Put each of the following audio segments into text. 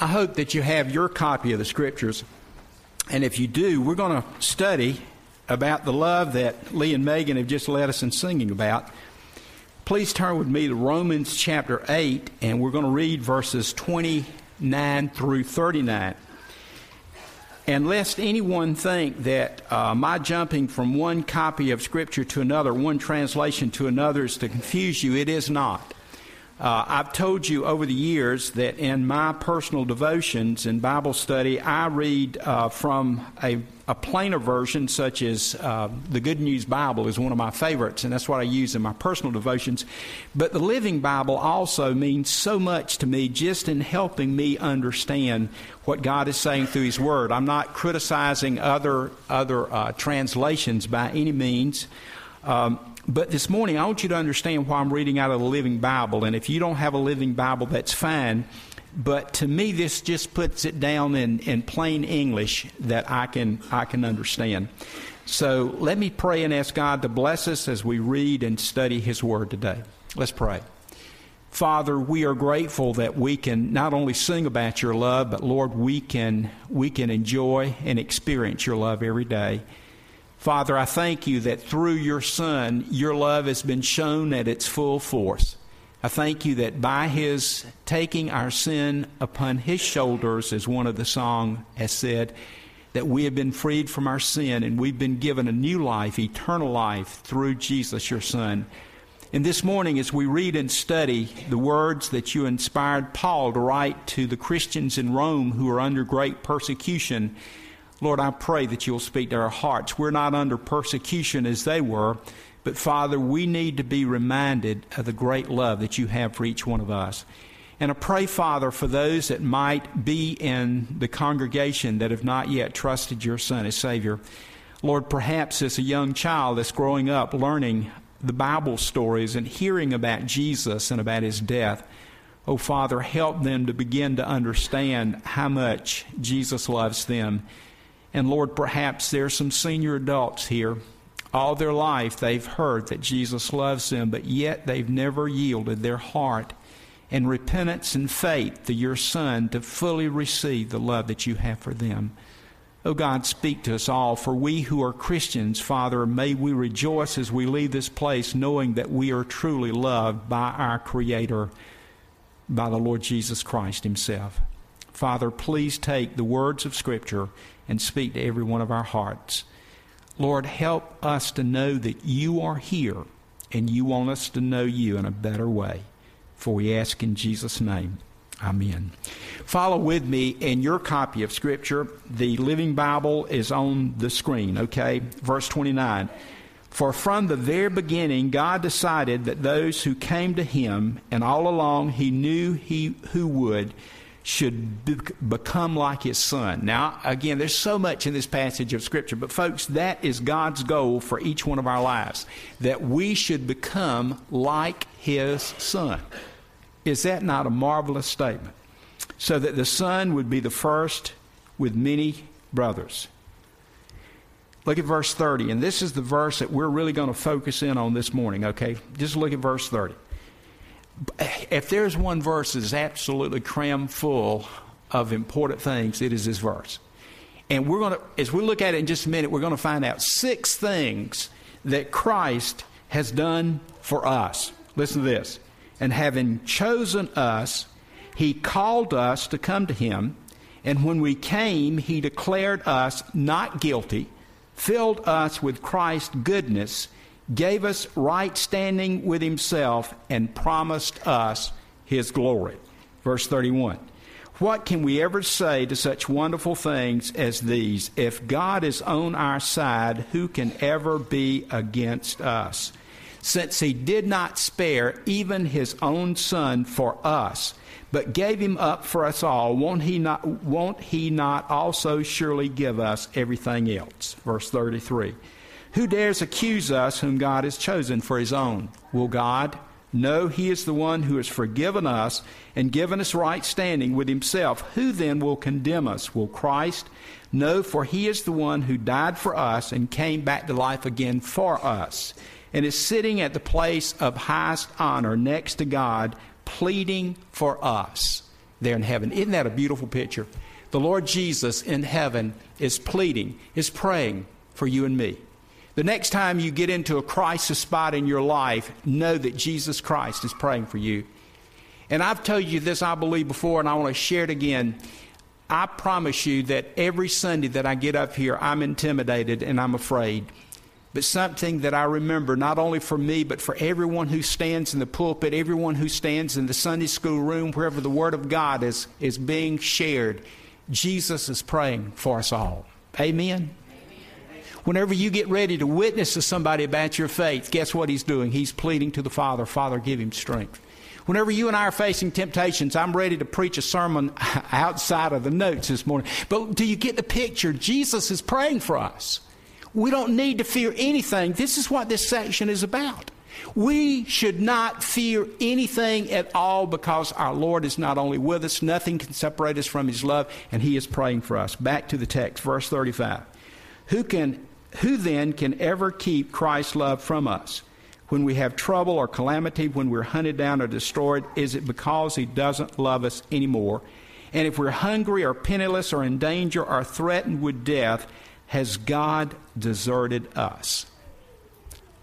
I hope that you have your copy of the scriptures. And if you do, we're going to study about the love that Lee and Megan have just led us in singing about. Please turn with me to Romans chapter 8, and we're going to read verses 29 through 39. And lest anyone think that uh, my jumping from one copy of Scripture to another, one translation to another, is to confuse you, it is not. Uh, I've told you over the years that in my personal devotions and Bible study, I read uh, from a, a, plainer version, such as uh, the Good News Bible, is one of my favorites, and that's what I use in my personal devotions. But the Living Bible also means so much to me just in helping me understand what God is saying through His Word. I'm not criticizing other other uh, translations by any means. Um, but this morning, I want you to understand why I'm reading out of the Living Bible. And if you don't have a Living Bible, that's fine. But to me, this just puts it down in, in plain English that I can, I can understand. So let me pray and ask God to bless us as we read and study His Word today. Let's pray. Father, we are grateful that we can not only sing about your love, but Lord, we can, we can enjoy and experience your love every day. Father, I thank you that through your Son, your love has been shown at its full force. I thank you that by his taking our sin upon his shoulders, as one of the song has said, that we have been freed from our sin and we've been given a new life, eternal life, through Jesus, your Son. And this morning, as we read and study the words that you inspired Paul to write to the Christians in Rome who are under great persecution, Lord, I pray that you'll speak to our hearts. We're not under persecution as they were, but Father, we need to be reminded of the great love that you have for each one of us. And I pray, Father, for those that might be in the congregation that have not yet trusted your Son as Savior. Lord, perhaps as a young child that's growing up learning the Bible stories and hearing about Jesus and about his death, oh, Father, help them to begin to understand how much Jesus loves them and Lord, perhaps there's some senior adults here. All their life they've heard that Jesus loves them, but yet they've never yielded their heart in repentance and faith to your Son to fully receive the love that you have for them. Oh God, speak to us all. For we who are Christians, Father, may we rejoice as we leave this place knowing that we are truly loved by our Creator, by the Lord Jesus Christ Himself. Father, please take the words of Scripture and speak to every one of our hearts. Lord, help us to know that you are here and you want us to know you in a better way. For we ask in Jesus' name. Amen. Follow with me in your copy of Scripture. The Living Bible is on the screen, okay? Verse 29. For from the very beginning, God decided that those who came to Him, and all along He knew He who would, should be, become like his son. Now, again, there's so much in this passage of Scripture, but folks, that is God's goal for each one of our lives that we should become like his son. Is that not a marvelous statement? So that the son would be the first with many brothers. Look at verse 30, and this is the verse that we're really going to focus in on this morning, okay? Just look at verse 30 if there's one verse that's absolutely crammed full of important things, it is this verse. And we're going to, as we look at it in just a minute, we're going to find out six things that Christ has done for us. Listen to this. And having chosen us, he called us to come to him. And when we came, he declared us not guilty, filled us with Christ's goodness gave us right standing with himself, and promised us his glory. Verse 31. What can we ever say to such wonderful things as these? If God is on our side, who can ever be against us? Since he did not spare even his own son for us, but gave him up for us all, won't he not, won't he not also surely give us everything else? Verse 33. Who dares accuse us whom God has chosen for his own? Will God? No, he is the one who has forgiven us and given us right standing with himself. Who then will condemn us? Will Christ? No, for he is the one who died for us and came back to life again for us, and is sitting at the place of highest honor next to God, pleading for us. there in heaven. Isn't that a beautiful picture? The Lord Jesus in heaven is pleading, is praying for you and me. The next time you get into a crisis spot in your life, know that Jesus Christ is praying for you. And I've told you this, I believe, before, and I want to share it again. I promise you that every Sunday that I get up here, I'm intimidated and I'm afraid. But something that I remember, not only for me, but for everyone who stands in the pulpit, everyone who stands in the Sunday school room, wherever the Word of God is, is being shared, Jesus is praying for us all. Amen? Whenever you get ready to witness to somebody about your faith, guess what he's doing? He's pleading to the Father, Father, give him strength. Whenever you and I are facing temptations, I'm ready to preach a sermon outside of the notes this morning. But do you get the picture? Jesus is praying for us. We don't need to fear anything. This is what this section is about. We should not fear anything at all because our Lord is not only with us, nothing can separate us from His love, and He is praying for us. Back to the text, verse 35. Who, can, who then can ever keep Christ's love from us? when we have trouble or calamity, when we're hunted down or destroyed, is it because He doesn't love us anymore? And if we're hungry or penniless or in danger or threatened with death, has God deserted us?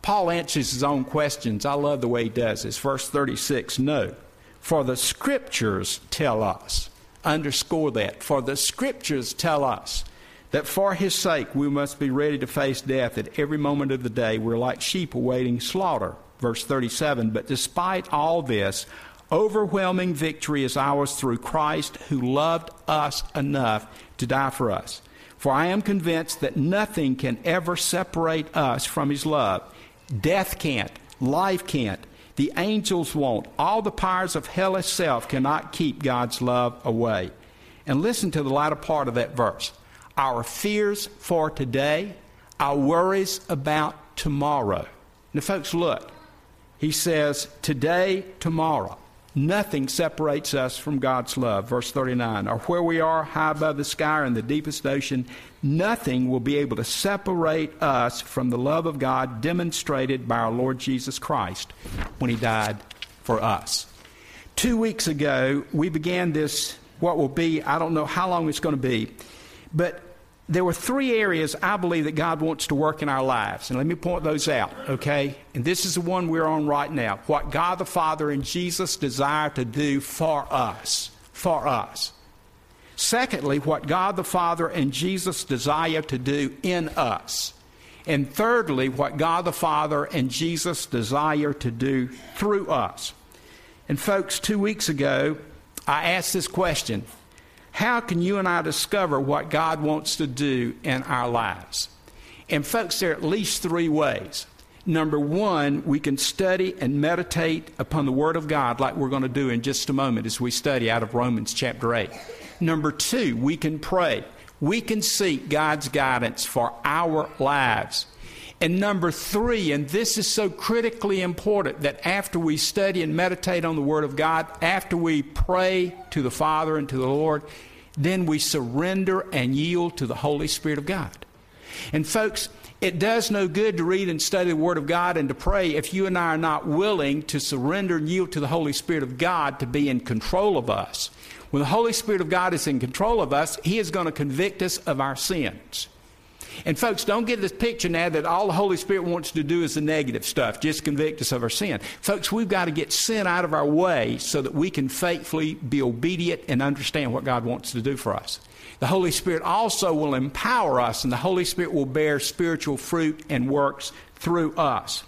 Paul answers his own questions. I love the way he does this. Verse 36 No, for the scriptures tell us, underscore that, for the scriptures tell us that for his sake we must be ready to face death at every moment of the day. We're like sheep awaiting slaughter. Verse 37 But despite all this, overwhelming victory is ours through Christ who loved us enough to die for us. For I am convinced that nothing can ever separate us from his love. Death can't, life can't, the angels won't. All the powers of hell itself cannot keep God's love away. And listen to the latter part of that verse our fears for today, our worries about tomorrow. Now, folks, look. He says, today, tomorrow. Nothing separates us from God's love. Verse 39. Or where we are, high above the sky or in the deepest ocean, nothing will be able to separate us from the love of God demonstrated by our Lord Jesus Christ when He died for us. Two weeks ago, we began this, what will be, I don't know how long it's going to be, but there were three areas I believe that God wants to work in our lives. And let me point those out, okay? And this is the one we're on right now. What God the Father and Jesus desire to do for us. For us. Secondly, what God the Father and Jesus desire to do in us. And thirdly, what God the Father and Jesus desire to do through us. And folks, two weeks ago, I asked this question how can you and I discover what God wants to do in our lives? And, folks, there are at least three ways. Number one, we can study and meditate upon the Word of God like we're going to do in just a moment as we study out of Romans chapter 8. Number two, we can pray. We can seek God's guidance for our lives. And number three, and this is so critically important that after we study and meditate on the Word of God, after we pray to the Father and to the Lord, then we surrender and yield to the Holy Spirit of God. And folks, it does no good to read and study the Word of God and to pray if you and I are not willing to surrender and yield to the Holy Spirit of God to be in control of us. When the Holy Spirit of God is in control of us, He is going to convict us of our sins. And folks, don't get this picture now that all the Holy Spirit wants to do is the negative stuff, just convict us of our sin. Folks, we've got to get sin out of our way so that we can faithfully be obedient and understand what God wants to do for us. The Holy Spirit also will empower us, and the Holy Spirit will bear spiritual fruit and works through us.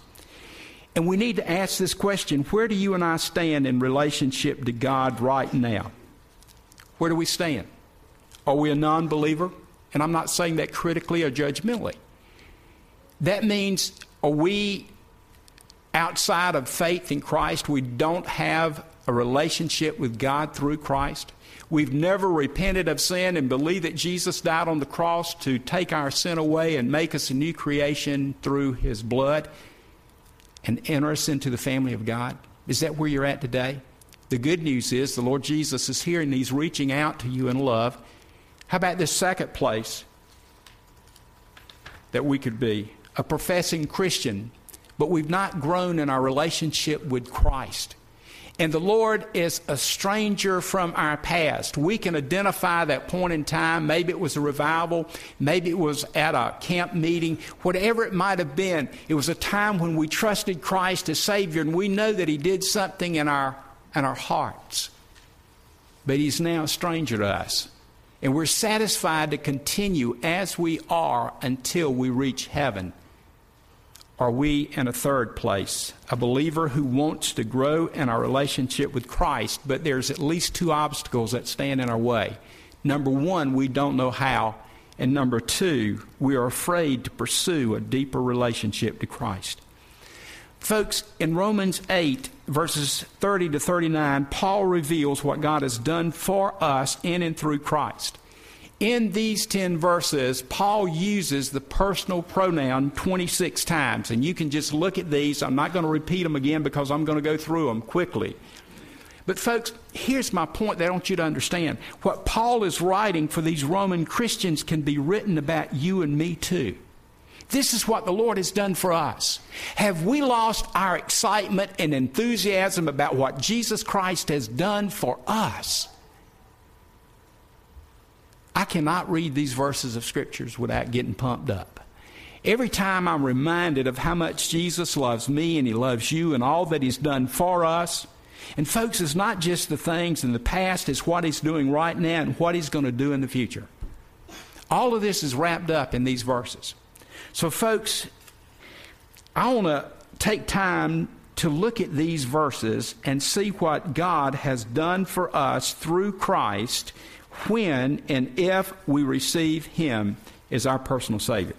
And we need to ask this question where do you and I stand in relationship to God right now? Where do we stand? Are we a non believer? And I'm not saying that critically or judgmentally. That means, are we outside of faith in Christ? We don't have a relationship with God through Christ. We've never repented of sin and believe that Jesus died on the cross to take our sin away and make us a new creation through his blood and enter us into the family of God. Is that where you're at today? The good news is the Lord Jesus is here and he's reaching out to you in love. How about this second place that we could be? A professing Christian, but we've not grown in our relationship with Christ. And the Lord is a stranger from our past. We can identify that point in time. Maybe it was a revival. Maybe it was at a camp meeting. Whatever it might have been, it was a time when we trusted Christ as Savior and we know that He did something in our, in our hearts. But He's now a stranger to us. And we're satisfied to continue as we are until we reach heaven are we in a third place? A believer who wants to grow in our relationship with Christ, but there's at least two obstacles that stand in our way. Number one, we don't know how. And number two, we are afraid to pursue a deeper relationship to Christ. Folks, in Romans 8, verses 30 to 39, Paul reveals what God has done for us in and through Christ. In these 10 verses, Paul uses the personal pronoun 26 times. And you can just look at these. I'm not going to repeat them again because I'm going to go through them quickly. But, folks, here's my point that I want you to understand. What Paul is writing for these Roman Christians can be written about you and me too. This is what the Lord has done for us. Have we lost our excitement and enthusiasm about what Jesus Christ has done for us? I cannot read these verses of scriptures without getting pumped up. Every time I'm reminded of how much Jesus loves me and he loves you and all that he's done for us. And folks, it's not just the things in the past, it's what he's doing right now and what he's going to do in the future. All of this is wrapped up in these verses. So, folks, I want to take time to look at these verses and see what God has done for us through Christ when and if we receive Him as our personal Savior.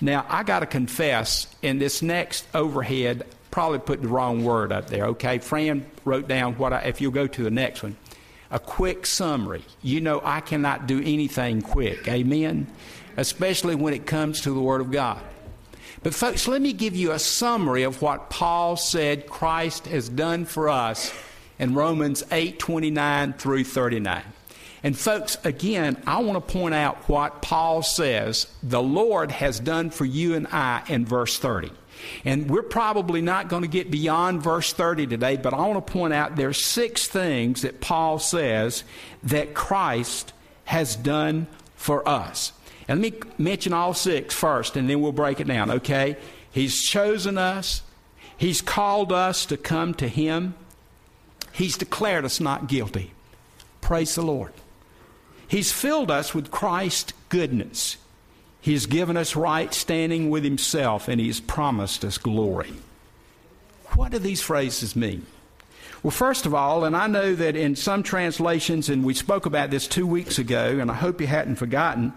Now, I got to confess, in this next overhead, probably put the wrong word up there, okay? Fran wrote down what I, if you'll go to the next one, a quick summary. You know, I cannot do anything quick, amen? Especially when it comes to the Word of God. But, folks, let me give you a summary of what Paul said Christ has done for us in Romans 8 29 through 39. And, folks, again, I want to point out what Paul says the Lord has done for you and I in verse 30. And we're probably not going to get beyond verse 30 today, but I want to point out there's six things that Paul says that Christ has done for us. And let me mention all six first, and then we'll break it down, okay? He's chosen us, He's called us to come to Him, He's declared us not guilty. Praise the Lord. He's filled us with Christ's goodness. He's given us right standing with Himself, and He's promised us glory. What do these phrases mean? Well, first of all, and I know that in some translations, and we spoke about this two weeks ago, and I hope you hadn't forgotten,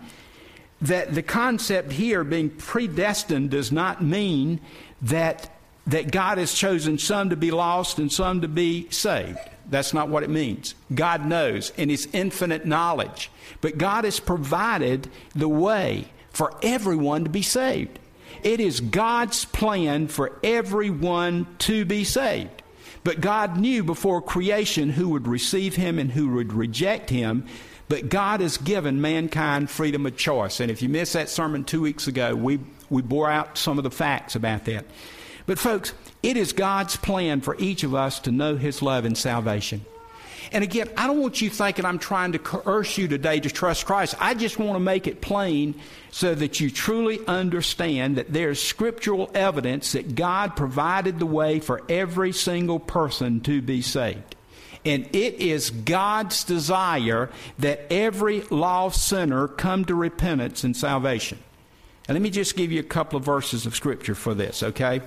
that the concept here being predestined does not mean that, that God has chosen some to be lost and some to be saved. That's not what it means. God knows in His infinite knowledge. But God has provided the way for everyone to be saved. It is God's plan for everyone to be saved. But God knew before creation who would receive Him and who would reject Him. But God has given mankind freedom of choice. And if you missed that sermon two weeks ago, we, we bore out some of the facts about that. But, folks, it is God's plan for each of us to know His love and salvation. And again, I don't want you thinking I'm trying to coerce you today to trust Christ. I just want to make it plain so that you truly understand that there's scriptural evidence that God provided the way for every single person to be saved. And it is God's desire that every lost sinner come to repentance and salvation. And let me just give you a couple of verses of scripture for this, okay?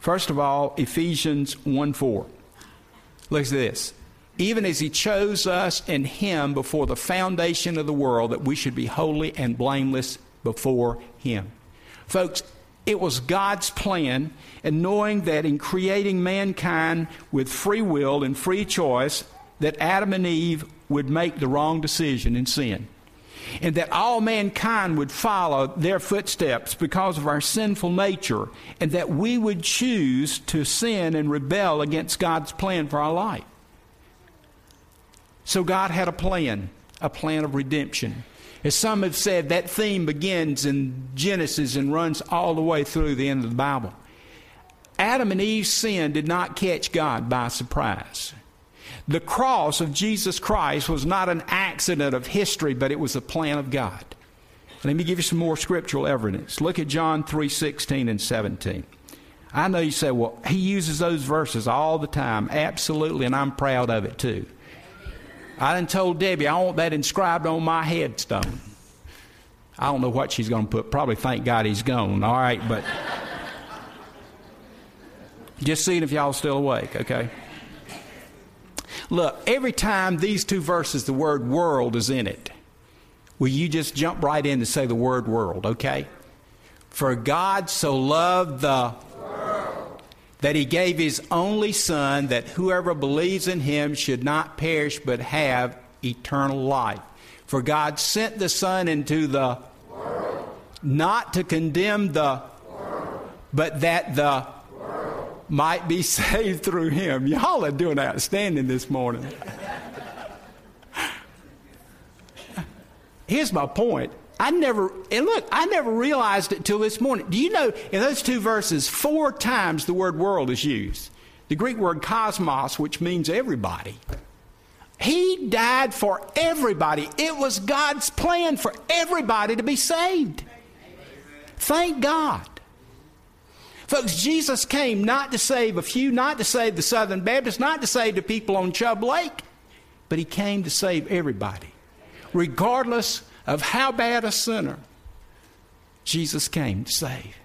First of all, Ephesians 1 4. Look at this. Even as he chose us in him before the foundation of the world, that we should be holy and blameless before him. Folks, it was God's plan, and knowing that in creating mankind with free will and free choice, that Adam and Eve would make the wrong decision and sin and that all mankind would follow their footsteps because of our sinful nature, and that we would choose to sin and rebel against God's plan for our life. So God had a plan, a plan of redemption. As some have said, that theme begins in Genesis and runs all the way through the end of the Bible. Adam and Eve's sin did not catch God by surprise. The cross of Jesus Christ was not an accident of history, but it was a plan of God. Let me give you some more scriptural evidence. Look at John 3 16 and 17. I know you say, well, he uses those verses all the time. Absolutely, and I'm proud of it too. I done told Debbie I want that inscribed on my headstone. I don't know what she's going to put. Probably thank God he's gone. All right, but just seeing if y'all still awake, okay? Look, every time these two verses, the word world is in it, will you just jump right in to say the word world, okay? For God so loved the that he gave his only Son, that whoever believes in him should not perish but have eternal life. For God sent the Son into the world, not to condemn the world, but that the world might be saved through him. Y'all are doing outstanding this morning. Here's my point. I never, and look, I never realized it till this morning. Do you know in those two verses, four times the word world is used? The Greek word cosmos, which means everybody. He died for everybody. It was God's plan for everybody to be saved. Thank God. Folks, Jesus came not to save a few, not to save the Southern Baptists, not to save the people on Chubb Lake, but He came to save everybody, regardless of how bad a sinner Jesus came to save.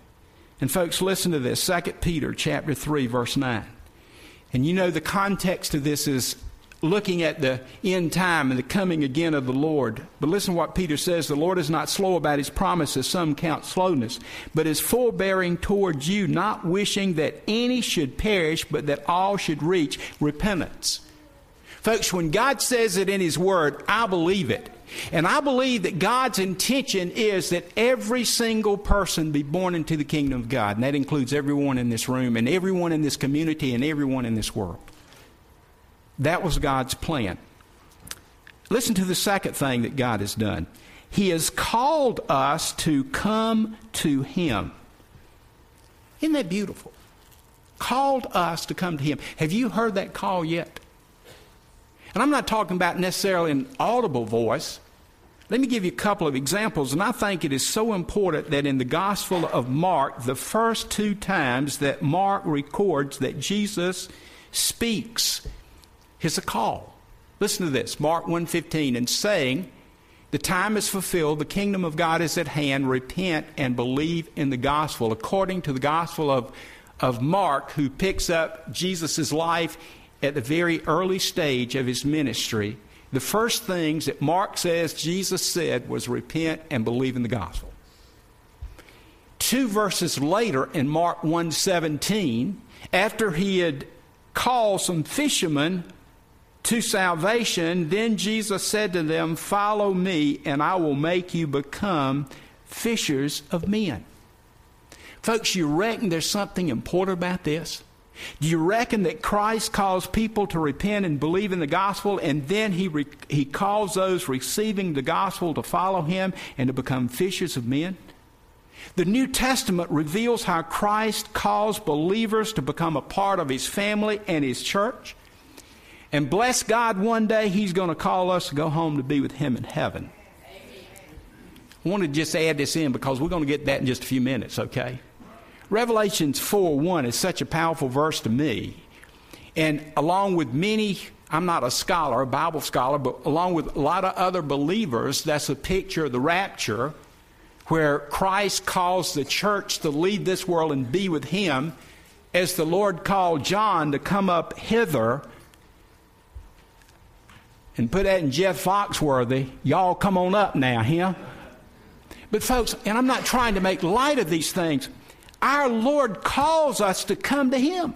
And folks, listen to this 2 Peter chapter 3, verse 9. And you know the context of this is looking at the end time and the coming again of the Lord. But listen what Peter says the Lord is not slow about his promises, some count slowness, but is forbearing towards you, not wishing that any should perish, but that all should reach repentance. Folks, when God says it in his word, I believe it. And I believe that God's intention is that every single person be born into the kingdom of God. And that includes everyone in this room and everyone in this community and everyone in this world. That was God's plan. Listen to the second thing that God has done. He has called us to come to Him. Isn't that beautiful? Called us to come to Him. Have you heard that call yet? And I'm not talking about necessarily an audible voice. Let me give you a couple of examples, and I think it is so important that in the Gospel of Mark, the first two times that Mark records that Jesus speaks is a call. Listen to this, Mark 1:15, and saying, "The time is fulfilled, the kingdom of God is at hand. Repent and believe in the gospel." According to the Gospel of of Mark, who picks up Jesus' life at the very early stage of his ministry, the first things that Mark says Jesus said was repent and believe in the gospel. Two verses later in Mark 1:17, after he had called some fishermen to salvation, then Jesus said to them, "Follow me, and I will make you become fishers of men." Folks, you reckon there's something important about this? Do you reckon that Christ calls people to repent and believe in the gospel, and then he, re- he calls those receiving the gospel to follow him and to become fishers of men? The New Testament reveals how Christ calls believers to become a part of his family and his church. And bless God, one day he's going to call us to go home to be with him in heaven. I want to just add this in because we're going to get that in just a few minutes, okay? Revelations 4 1 is such a powerful verse to me. And along with many, I'm not a scholar, a Bible scholar, but along with a lot of other believers, that's a picture of the rapture where Christ calls the church to leave this world and be with Him, as the Lord called John to come up hither and put that in Jeff Foxworthy. Y'all come on up now, him. But folks, and I'm not trying to make light of these things, our Lord calls us to come to Him.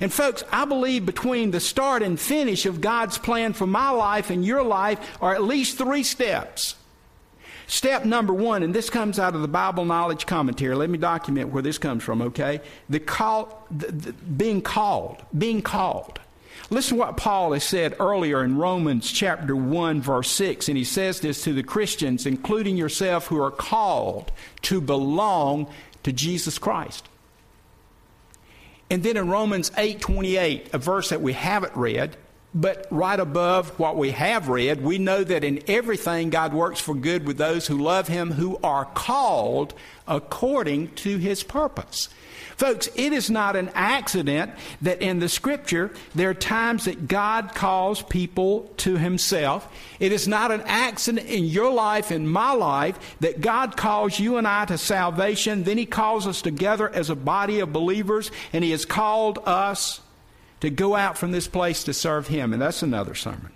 And folks, I believe between the start and finish of God's plan for my life and your life are at least three steps. Step number one, and this comes out of the Bible Knowledge Commentary. Let me document where this comes from, okay? The call, the, the, being called, being called. Listen to what Paul has said earlier in Romans chapter 1 verse 6 and he says this to the Christians including yourself who are called to belong to Jesus Christ. And then in Romans 8:28, a verse that we haven't read, but right above what we have read, we know that in everything God works for good with those who love him who are called according to his purpose. Folks, it is not an accident that in the scripture there are times that God calls people to himself. It is not an accident in your life, in my life, that God calls you and I to salvation. Then he calls us together as a body of believers, and he has called us to go out from this place to serve him. And that's another sermon.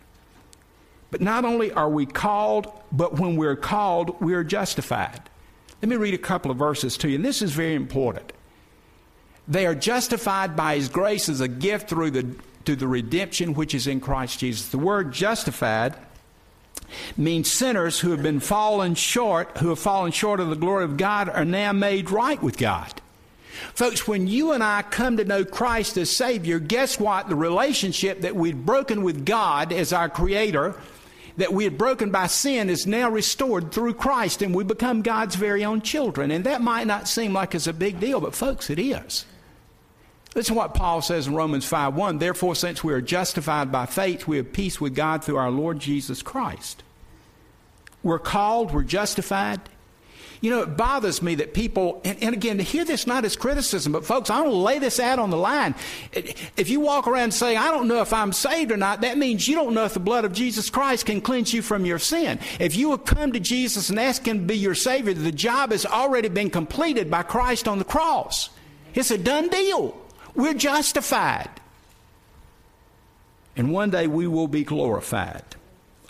But not only are we called, but when we're called, we're justified. Let me read a couple of verses to you, and this is very important. They are justified by His grace as a gift through the, through the redemption which is in Christ Jesus. The word justified means sinners who have been fallen short, who have fallen short of the glory of God, are now made right with God. Folks, when you and I come to know Christ as Savior, guess what? The relationship that we'd broken with God as our Creator, that we had broken by sin, is now restored through Christ, and we become God's very own children. And that might not seem like it's a big deal, but folks, it is. Listen to what Paul says in Romans 5 1. Therefore, since we are justified by faith, we have peace with God through our Lord Jesus Christ. We're called, we're justified. You know, it bothers me that people, and, and, again, to hear this not as criticism, but folks, I want to lay this out on the line. If you walk around saying, I don't know if I'm saved or not, that means you don't know if the blood of Jesus Christ can cleanse you from your sin. If you have come to Jesus and ask Him to be your Savior, the job has already been completed by Christ on the cross. It's a done deal. We're justified. And one day we will be glorified.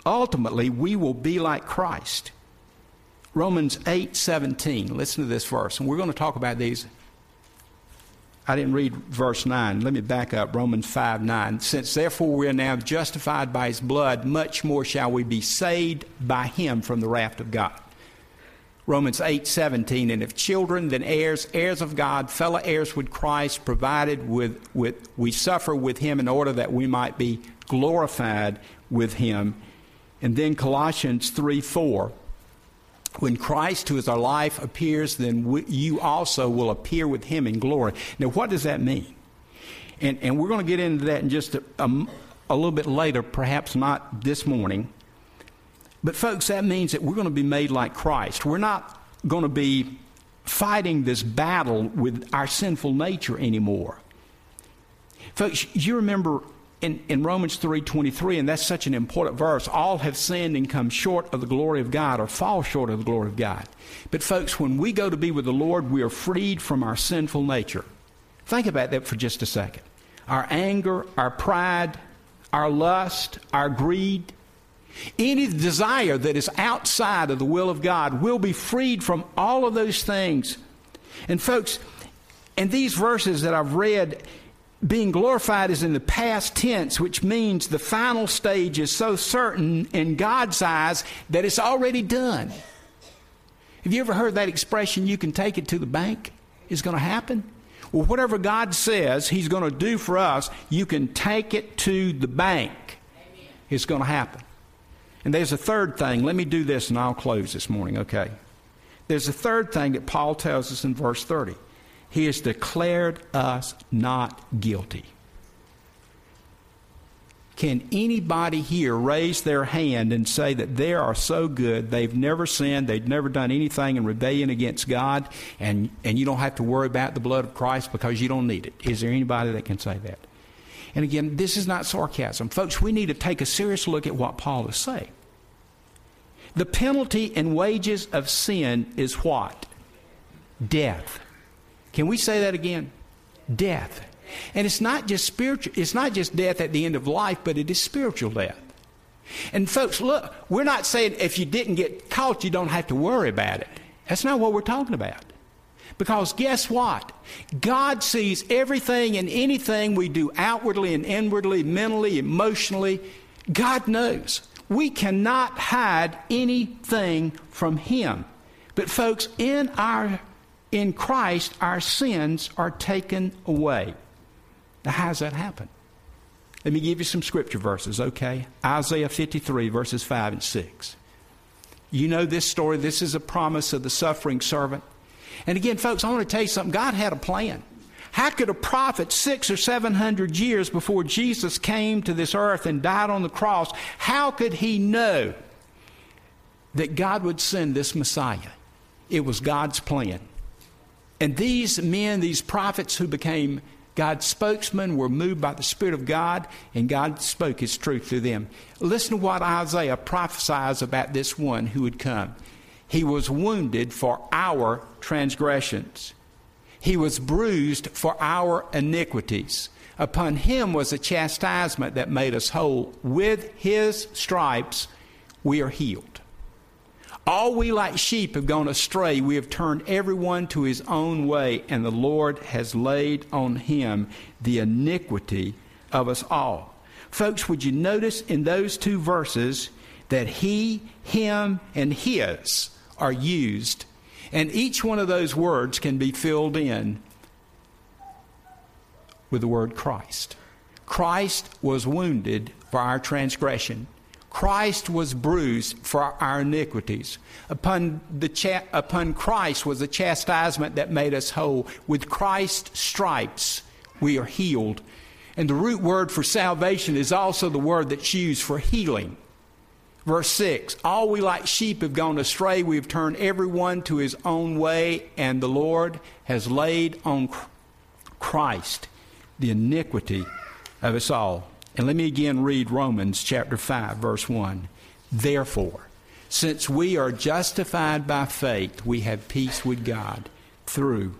Ultimately, we will be like Christ. Romans 8 17. Listen to this verse. And we're going to talk about these. I didn't read verse 9. Let me back up. Romans 5 9. Since therefore we are now justified by his blood, much more shall we be saved by him from the wrath of God. Romans 8 17. And if children, then heirs, heirs of God, fellow heirs with Christ, provided with, with we suffer with him in order that we might be glorified with him. And then Colossians 3 4. When Christ, who is our life, appears, then we, you also will appear with him in glory. Now, what does that mean? And, and we're going to get into that in just a, a, a little bit later, perhaps not this morning. But, folks, that means that we're going to be made like Christ. We're not going to be fighting this battle with our sinful nature anymore. Folks, you remember in, in Romans 3.23, and that's such an important verse, all have sinned and come short of the glory of God or fall short of the glory of God. But, folks, when we go to be with the Lord, we are freed from our sinful nature. Think about that for just a second. Our anger, our pride, our lust, our greed, any desire that is outside of the will of God will be freed from all of those things. And, folks, in these verses that I've read, being glorified is in the past tense, which means the final stage is so certain in God's eyes that it's already done. Have you ever heard that expression, you can take it to the bank? It's going to happen? Well, whatever God says He's going to do for us, you can take it to the bank. It's going to happen. And there's a third thing. Let me do this and I'll close this morning, okay? There's a third thing that Paul tells us in verse 30. He has declared us not guilty. Can anybody here raise their hand and say that they are so good, they've never sinned, they've never done anything in rebellion against God, and, and you don't have to worry about the blood of Christ because you don't need it? Is there anybody that can say that? And again, this is not sarcasm. Folks, we need to take a serious look at what Paul is saying. The penalty and wages of sin is what? Death. Can we say that again? Death. And it's not just spiritual, it's not just death at the end of life, but it is spiritual death. And folks, look, we're not saying if you didn't get caught, you don't have to worry about it. That's not what we're talking about. Because guess what? God sees everything and anything we do outwardly and inwardly, mentally, emotionally. God knows. We cannot hide anything from Him. But folks, in our in Christ, our sins are taken away. Now, how does that happen? Let me give you some scripture verses, okay? Isaiah 53, verses 5 and 6. You know this story. This is a promise of the suffering servant. And again, folks, I want to tell you something. God had a plan. How could a prophet six or seven hundred years before Jesus came to this earth and died on the cross, how could he know that God would send this Messiah? It was God's plan. And these men, these prophets who became God's spokesmen, were moved by the Spirit of God, and God spoke His truth through them. Listen to what Isaiah prophesies about this one who would come. He was wounded for our transgressions. He was bruised for our iniquities. Upon him was a chastisement that made us whole. With his stripes we are healed. All we like sheep have gone astray. We have turned everyone to his own way, and the Lord has laid on him the iniquity of us all. Folks, would you notice in those two verses that he, him, and his are used, and each one of those words can be filled in with the word Christ. Christ was wounded for our transgression. Christ was bruised for our iniquities. Upon, the cha- upon Christ was the chastisement that made us whole. With Christ's stripes, we are healed. And the root word for salvation is also the word that's used for healing. Verse 6 All we like sheep have gone astray. We have turned everyone to his own way, and the Lord has laid on Christ the iniquity of us all. And let me again read Romans chapter 5, verse 1. Therefore, since we are justified by faith, we have peace with God through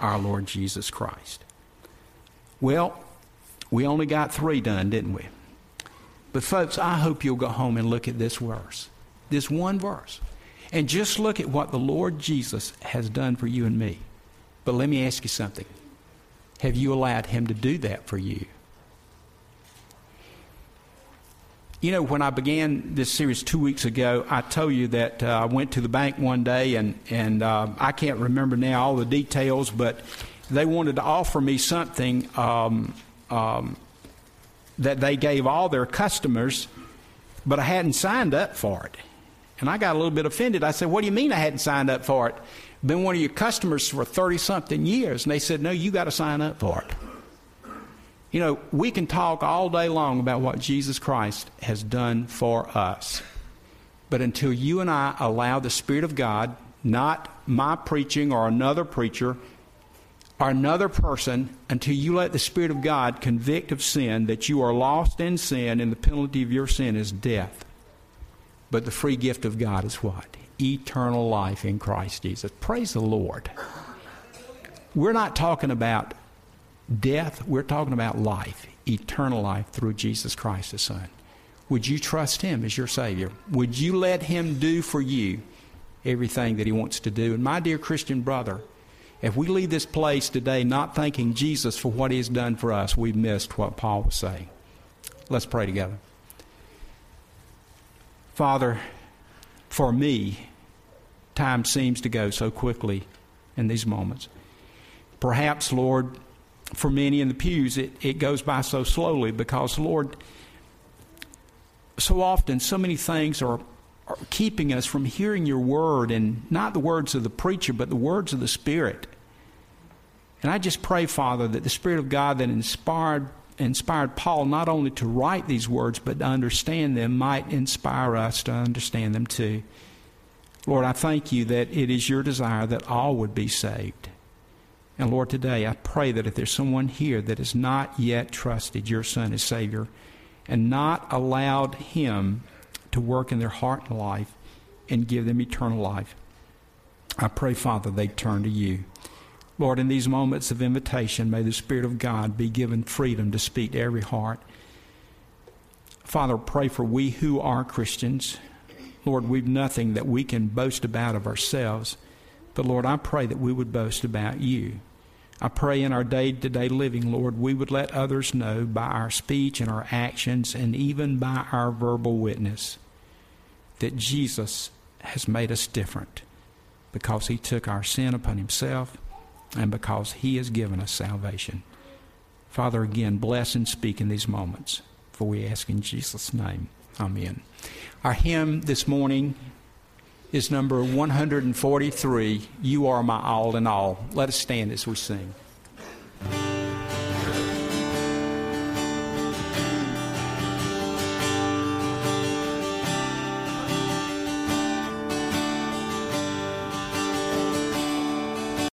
our Lord Jesus Christ. Well, we only got three done, didn't we? But, folks, I hope you'll go home and look at this verse, this one verse, and just look at what the Lord Jesus has done for you and me. But let me ask you something Have you allowed Him to do that for you? You know, when I began this series two weeks ago, I told you that uh, I went to the bank one day, and, and uh, I can't remember now all the details, but they wanted to offer me something um, um, that they gave all their customers, but I hadn't signed up for it. And I got a little bit offended. I said, What do you mean I hadn't signed up for it? Been one of your customers for 30 something years. And they said, No, you got to sign up for it. You know, we can talk all day long about what Jesus Christ has done for us. But until you and I allow the Spirit of God, not my preaching or another preacher, or another person until you let the Spirit of God convict of sin that you are lost in sin and the penalty of your sin is death. But the free gift of God is what? Eternal life in Christ Jesus. Praise the Lord. We're not talking about death, we're talking about life, eternal life through Jesus Christ, the Son. Would you trust Him as your Savior? Would you let Him do for you everything that He wants to do? And my dear Christian brother, if we leave this place today not thanking Jesus for what he has done for us, we've missed what Paul was saying. Let's pray together. Father, for me, time seems to go so quickly in these moments. Perhaps, Lord, for many in the pews, it, it goes by so slowly because, Lord, so often so many things keeping us from hearing your word and not the words of the preacher, but the words of the Spirit. And I just pray, Father, that the Spirit of God that inspired inspired Paul not only to write these words, but to understand them, might inspire us to understand them too. Lord, I thank you that it is your desire that all would be saved. And Lord, today I pray that if there's someone here that has not yet trusted your Son as Savior and not allowed Him to work in their heart and life and give them eternal life. I pray, Father, they turn to you. Lord, in these moments of invitation, may the Spirit of God be given freedom to speak to every heart. Father, pray for we who are Christians. Lord, we've nothing that we can boast about of ourselves. But Lord, I pray that we would boast about you. I pray in our day to day living, Lord, we would let others know by our speech and our actions and even by our verbal witness that Jesus has made us different because he took our sin upon himself and because he has given us salvation. Father, again, bless and speak in these moments, for we ask in Jesus' name. Amen. Our hymn this morning is number 143 You Are My All in All. Let us stand as we sing.